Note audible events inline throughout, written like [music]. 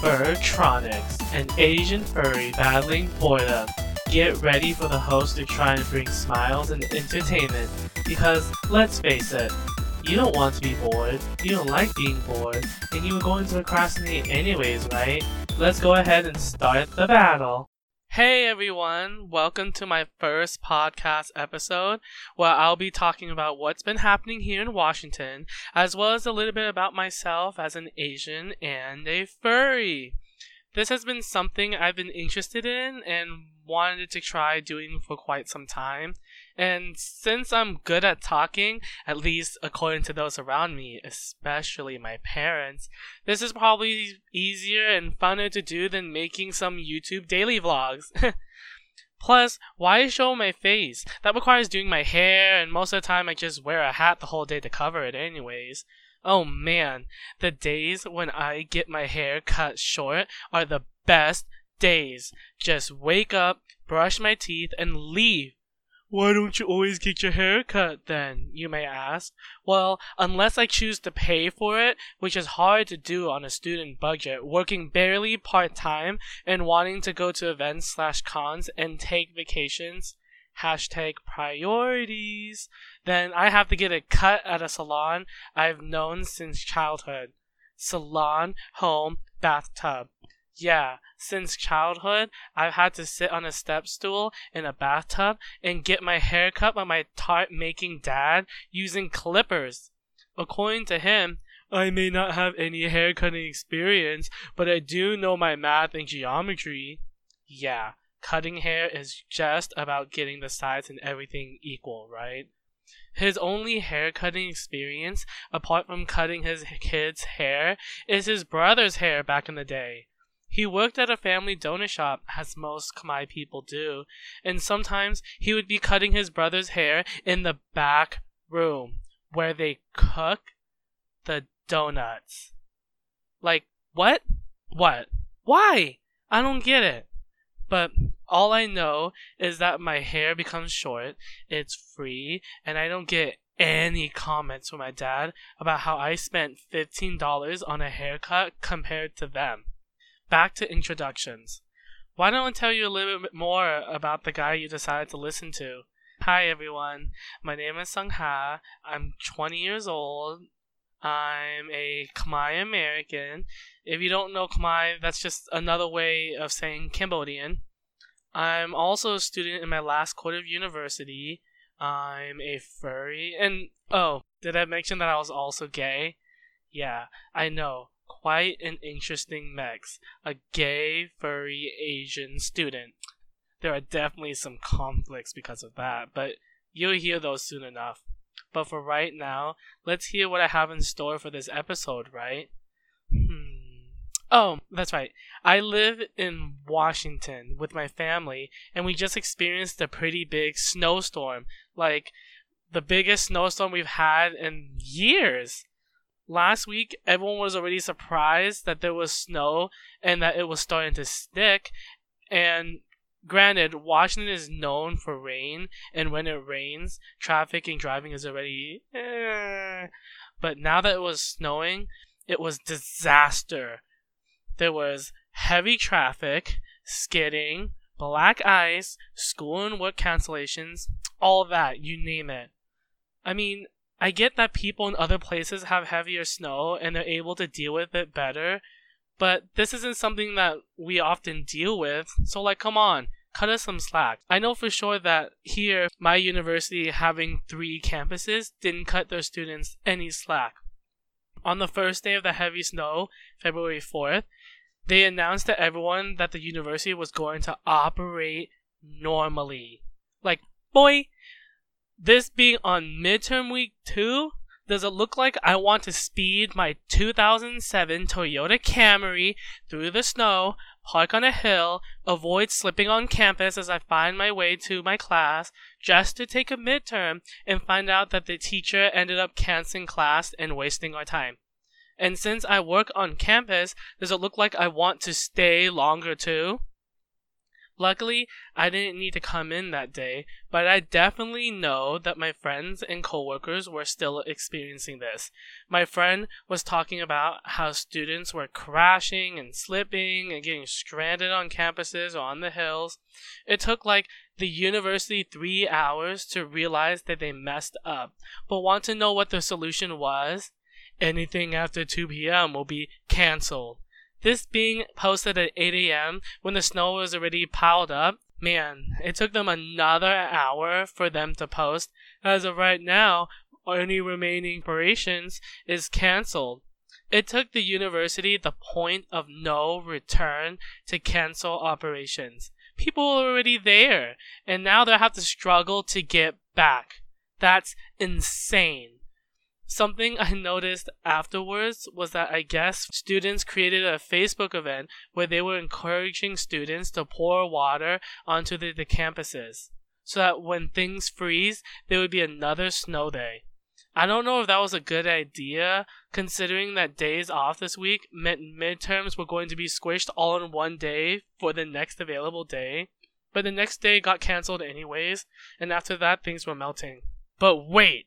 Furtronics, an Asian furry battling boredom. Get ready for the host to try and bring smiles and entertainment because, let's face it, you don't want to be bored, you don't like being bored, and you were going to procrastinate anyways, right? Let's go ahead and start the battle. Hey everyone, welcome to my first podcast episode where I'll be talking about what's been happening here in Washington, as well as a little bit about myself as an Asian and a furry. This has been something I've been interested in and wanted to try doing for quite some time. And since I'm good at talking, at least according to those around me, especially my parents, this is probably easier and funner to do than making some YouTube daily vlogs. [laughs] Plus, why show my face? That requires doing my hair, and most of the time I just wear a hat the whole day to cover it, anyways. Oh man, the days when I get my hair cut short are the best days. Just wake up, brush my teeth, and leave. Why don't you always get your hair cut then? You may ask. Well, unless I choose to pay for it, which is hard to do on a student budget, working barely part time and wanting to go to events slash cons and take vacations. Hashtag priorities. Then I have to get a cut at a salon I've known since childhood. Salon, home, bathtub. Yeah, since childhood, I've had to sit on a step stool in a bathtub and get my hair cut by my tart making dad using clippers. According to him, I may not have any hair cutting experience, but I do know my math and geometry. Yeah, cutting hair is just about getting the size and everything equal, right? His only hair cutting experience, apart from cutting his kid's hair, is his brother's hair back in the day. He worked at a family donut shop, as most Khmer people do, and sometimes he would be cutting his brother's hair in the back room where they cook the donuts. Like, what? What? Why? I don't get it. But all I know is that my hair becomes short, it's free, and I don't get any comments from my dad about how I spent $15 on a haircut compared to them back to introductions. Why don't I tell you a little bit more about the guy you decided to listen to? Hi everyone, my name is Sung Ha. I'm 20 years old. I'm a Khmer American. If you don't know Khmer, that's just another way of saying Cambodian. I'm also a student in my last quarter of university. I'm a furry. And, oh, did I mention that I was also gay? Yeah, I know quite an interesting mix. A gay, furry Asian student. There are definitely some conflicts because of that, but you'll hear those soon enough. But for right now, let's hear what I have in store for this episode, right? Hmm. Oh, that's right. I live in Washington with my family, and we just experienced a pretty big snowstorm. Like, the biggest snowstorm we've had in years last week everyone was already surprised that there was snow and that it was starting to stick. And granted washington is known for rain and when it rains traffic and driving is already eh. but now that it was snowing it was disaster. There was heavy traffic skidding black ice school and work cancellations all that you name it. I mean I get that people in other places have heavier snow and they're able to deal with it better, but this isn't something that we often deal with. So, like, come on, cut us some slack. I know for sure that here, my university having three campuses didn't cut their students any slack. On the first day of the heavy snow, February 4th, they announced to everyone that the university was going to operate normally. Like, boy, this being on midterm week two, does it look like I want to speed my 2007 Toyota Camry through the snow, park on a hill, avoid slipping on campus as I find my way to my class, just to take a midterm and find out that the teacher ended up canceling class and wasting our time? And since I work on campus, does it look like I want to stay longer too? Luckily, I didn't need to come in that day, but I definitely know that my friends and coworkers were still experiencing this. My friend was talking about how students were crashing and slipping and getting stranded on campuses or on the hills. It took like the university three hours to realize that they messed up. But want to know what the solution was? Anything after 2 p.m. will be cancelled. This being posted at 8 a.m. when the snow was already piled up, man, it took them another hour for them to post. As of right now, any remaining operations is cancelled. It took the university the point of no return to cancel operations. People were already there, and now they have to struggle to get back. That's insane. Something I noticed afterwards was that I guess students created a Facebook event where they were encouraging students to pour water onto the, the campuses so that when things freeze, there would be another snow day. I don't know if that was a good idea, considering that days off this week meant midterms were going to be squished all in one day for the next available day. But the next day got cancelled anyways, and after that, things were melting. But wait!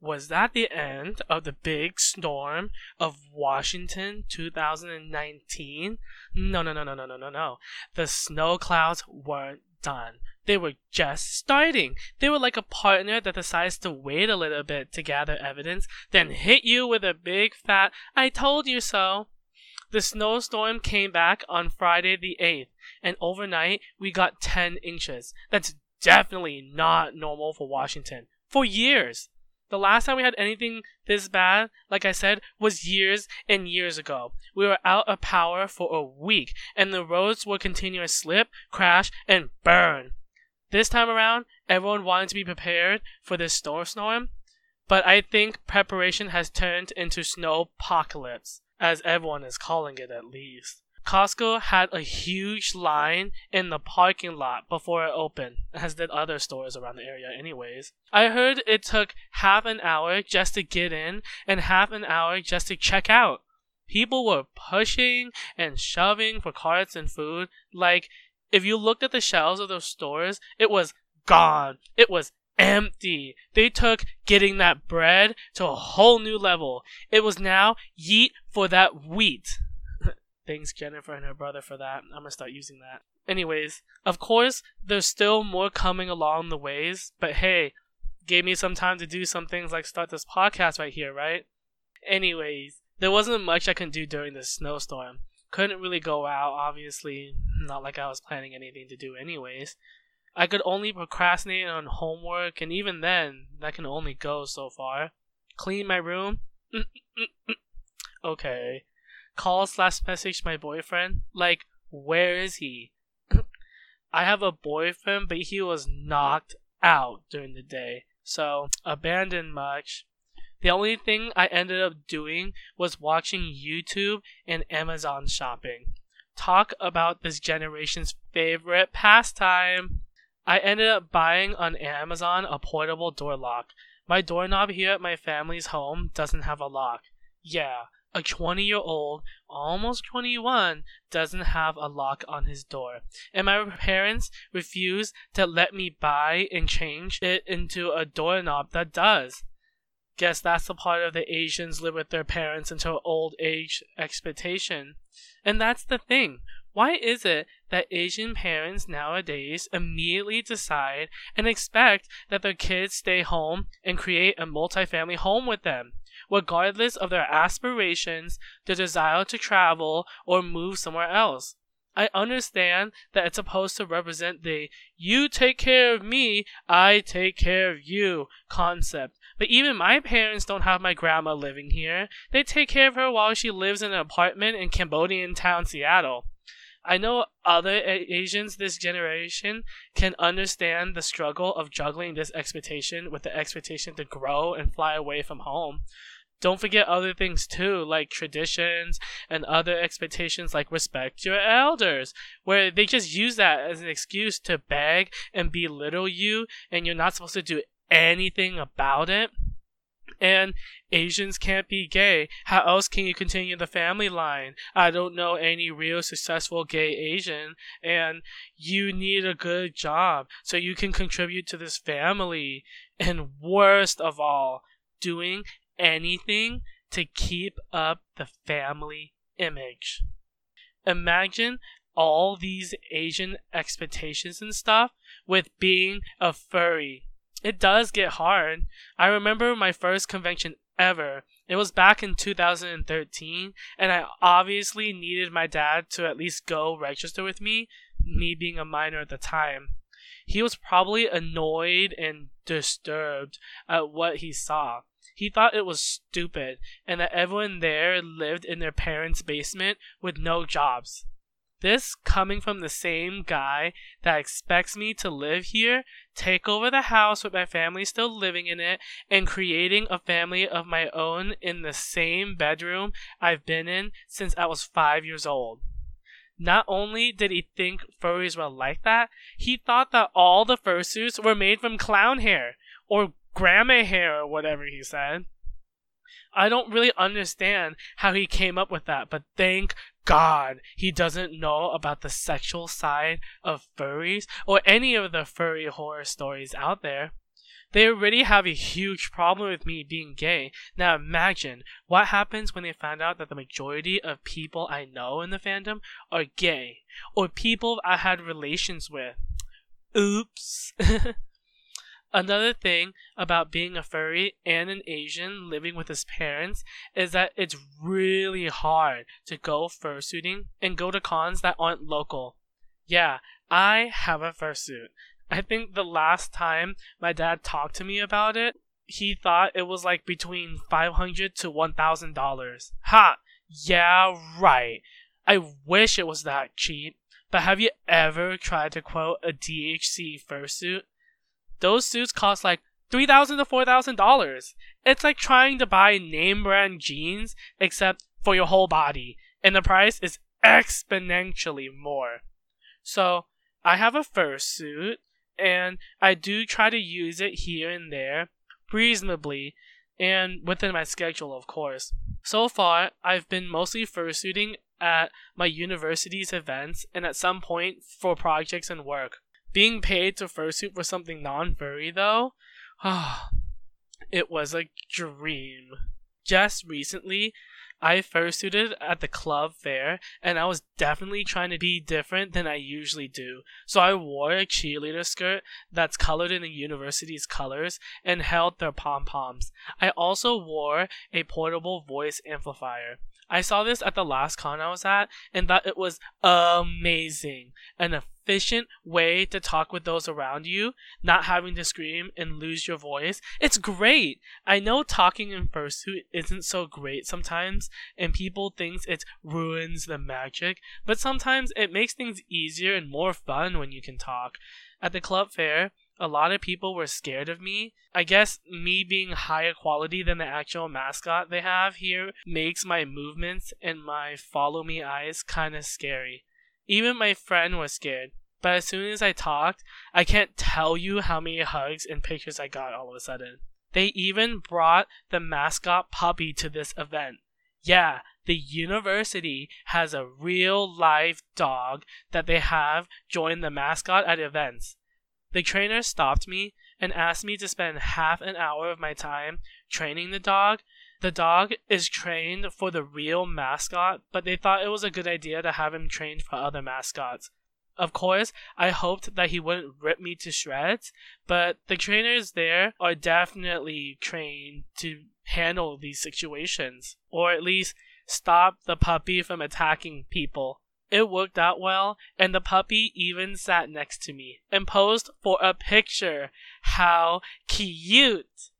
Was that the end of the big storm of Washington 2019? No, no, no, no, no, no, no, no. The snow clouds weren't done. They were just starting. They were like a partner that decides to wait a little bit to gather evidence, then hit you with a big fat, I told you so. The snowstorm came back on Friday the 8th, and overnight we got 10 inches. That's definitely not normal for Washington. For years. The last time we had anything this bad, like I said, was years and years ago. We were out of power for a week, and the roads were continue to slip, crash, and burn. This time around, everyone wanted to be prepared for this snowstorm, but I think preparation has turned into snow apocalypse, as everyone is calling it at least. Costco had a huge line in the parking lot before it opened, as did other stores around the area, anyways. I heard it took half an hour just to get in and half an hour just to check out. People were pushing and shoving for carts and food. Like, if you looked at the shelves of those stores, it was gone. It was empty. They took getting that bread to a whole new level. It was now yeet for that wheat. Thanks, Jennifer and her brother, for that. I'm gonna start using that. Anyways, of course, there's still more coming along the ways, but hey, gave me some time to do some things like start this podcast right here, right? Anyways, there wasn't much I could do during this snowstorm. Couldn't really go out, obviously, not like I was planning anything to do, anyways. I could only procrastinate on homework, and even then, that can only go so far. Clean my room? [laughs] okay call slash message my boyfriend. Like, where is he? [clears throat] I have a boyfriend, but he was knocked out during the day. So, abandoned much. The only thing I ended up doing was watching YouTube and Amazon shopping. Talk about this generation's favorite pastime. I ended up buying on Amazon a portable door lock. My doorknob here at my family's home doesn't have a lock. Yeah, a 20 year old, almost 21, doesn't have a lock on his door. And my parents refuse to let me buy and change it into a doorknob that does. Guess that's the part of the Asians live with their parents until old age expectation. And that's the thing. Why is it that Asian parents nowadays immediately decide and expect that their kids stay home and create a multi-family home with them? Regardless of their aspirations, their desire to travel, or move somewhere else. I understand that it's supposed to represent the you take care of me, I take care of you concept. But even my parents don't have my grandma living here. They take care of her while she lives in an apartment in Cambodian town, Seattle. I know other Asians this generation can understand the struggle of juggling this expectation with the expectation to grow and fly away from home don't forget other things too, like traditions and other expectations like respect your elders, where they just use that as an excuse to beg and belittle you, and you're not supposed to do anything about it. And Asians can't be gay. How else can you continue the family line? I don't know any real successful gay Asian. And you need a good job so you can contribute to this family. And worst of all, doing anything to keep up the family image. Imagine all these Asian expectations and stuff with being a furry. It does get hard. I remember my first convention ever. It was back in 2013, and I obviously needed my dad to at least go register with me, me being a minor at the time. He was probably annoyed and disturbed at what he saw. He thought it was stupid and that everyone there lived in their parents' basement with no jobs. This coming from the same guy that expects me to live here, take over the house with my family still living in it, and creating a family of my own in the same bedroom I've been in since I was five years old. Not only did he think furries were like that, he thought that all the fursuits were made from clown hair, or grandma hair, or whatever he said. I don't really understand how he came up with that, but thank God he doesn't know about the sexual side of furries or any of the furry horror stories out there. They already have a huge problem with me being gay. Now imagine what happens when they find out that the majority of people I know in the fandom are gay or people I had relations with. Oops. [laughs] Another thing about being a furry and an Asian living with his parents is that it's really hard to go fursuiting and go to cons that aren't local. Yeah, I have a fursuit. I think the last time my dad talked to me about it, he thought it was like between 500 to $1,000. Ha! Yeah, right. I wish it was that cheap. But have you ever tried to quote a DHC fursuit? Those suits cost like three thousand to four thousand dollars. It's like trying to buy name brand jeans except for your whole body, and the price is exponentially more. So I have a fursuit, and I do try to use it here and there, reasonably, and within my schedule, of course. So far, I've been mostly fursuiting at my university's events and at some point for projects and work. Being paid to fursuit for something non furry, though, ah, it was a dream. Just recently, I fursuited at the club fair, and I was definitely trying to be different than I usually do. So I wore a cheerleader skirt that's colored in the university's colors and held their pom poms. I also wore a portable voice amplifier. I saw this at the last con I was at and thought it was amazing. An efficient way to talk with those around you, not having to scream and lose your voice. It's great. I know talking in fursuit isn't so great sometimes, and people think it ruins the magic, but sometimes it makes things easier and more fun when you can talk. At the club fair, a lot of people were scared of me. I guess me being higher quality than the actual mascot they have here makes my movements and my follow me eyes kind of scary. Even my friend was scared. But as soon as I talked, I can't tell you how many hugs and pictures I got all of a sudden. They even brought the mascot puppy to this event. Yeah, the university has a real live dog that they have join the mascot at events. The trainer stopped me and asked me to spend half an hour of my time training the dog. The dog is trained for the real mascot, but they thought it was a good idea to have him trained for other mascots. Of course, I hoped that he wouldn't rip me to shreds, but the trainers there are definitely trained to handle these situations, or at least stop the puppy from attacking people. It worked out well, and the puppy even sat next to me and posed for a picture. How cute!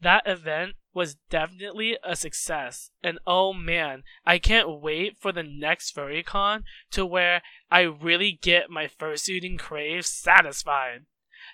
That event was definitely a success, and oh man, I can't wait for the next FurryCon to where I really get my fursuiting crave satisfied.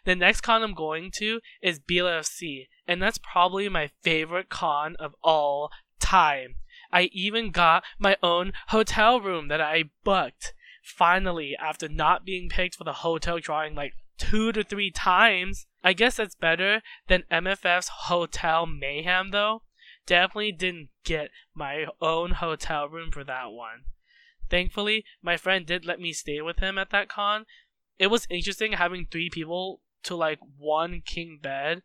The next con I'm going to is BLFC, and that's probably my favorite con of all time. I even got my own hotel room that I booked. Finally, after not being picked for the hotel drawing like two to three times, I guess that's better than MFF's hotel mayhem, though. Definitely didn't get my own hotel room for that one. Thankfully, my friend did let me stay with him at that con. It was interesting having three people to like one king bed,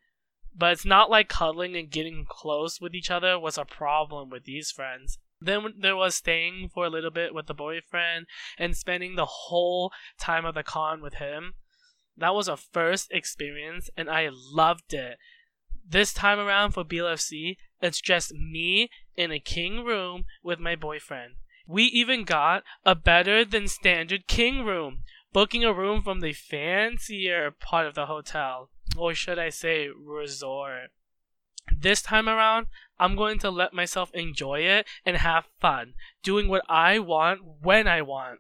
but it's not like cuddling and getting close with each other was a problem with these friends. Then there was staying for a little bit with the boyfriend and spending the whole time of the con with him. That was a first experience and I loved it. This time around for BLFC, it's just me in a king room with my boyfriend. We even got a better than standard king room, booking a room from the fancier part of the hotel, or should I say resort. This time around, I'm going to let myself enjoy it and have fun, doing what I want when I want.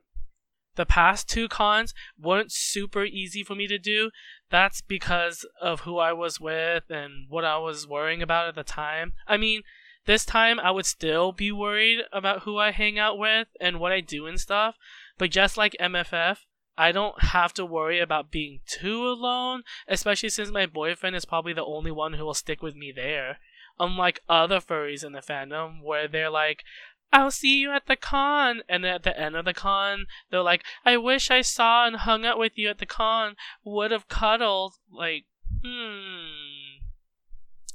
The past two cons weren't super easy for me to do. That's because of who I was with and what I was worrying about at the time. I mean, this time I would still be worried about who I hang out with and what I do and stuff, but just like MFF, I don't have to worry about being too alone, especially since my boyfriend is probably the only one who will stick with me there. Unlike other furries in the fandom, where they're like, I'll see you at the con. And then at the end of the con, they're like, I wish I saw and hung out with you at the con. Would have cuddled. Like, hmm.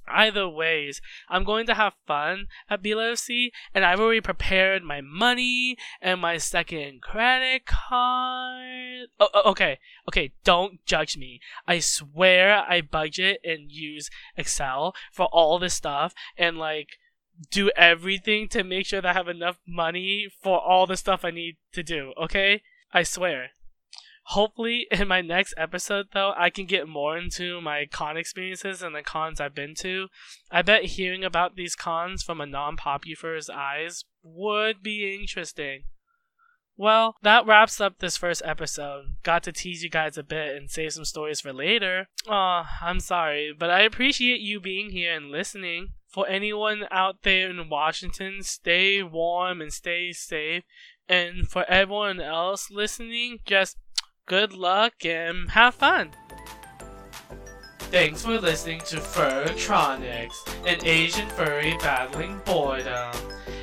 Either ways, I'm going to have fun at BLFC, and I've already prepared my money and my second credit card. Oh, oh, okay, okay, don't judge me. I swear I budget and use Excel for all this stuff, and like do everything to make sure that I have enough money for all the stuff I need to do. Okay, I swear. Hopefully, [laughs] in my next episode, though, I can get more into my con experiences and the cons I've been to. I bet hearing about these cons from a non popular's eyes would be interesting. Well, that wraps up this first episode. Got to tease you guys a bit and save some stories for later. Aw, oh, I'm sorry, but I appreciate you being here and listening. For anyone out there in Washington, stay warm and stay safe. And for everyone else listening, just good luck and have fun! Thanks for listening to Furtronics, an Asian furry battling boredom.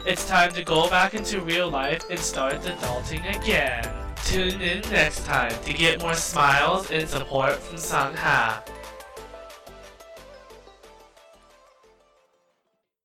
It's time to go back into real life and start adulting again. Tune in next time to get more smiles and support from Sangha.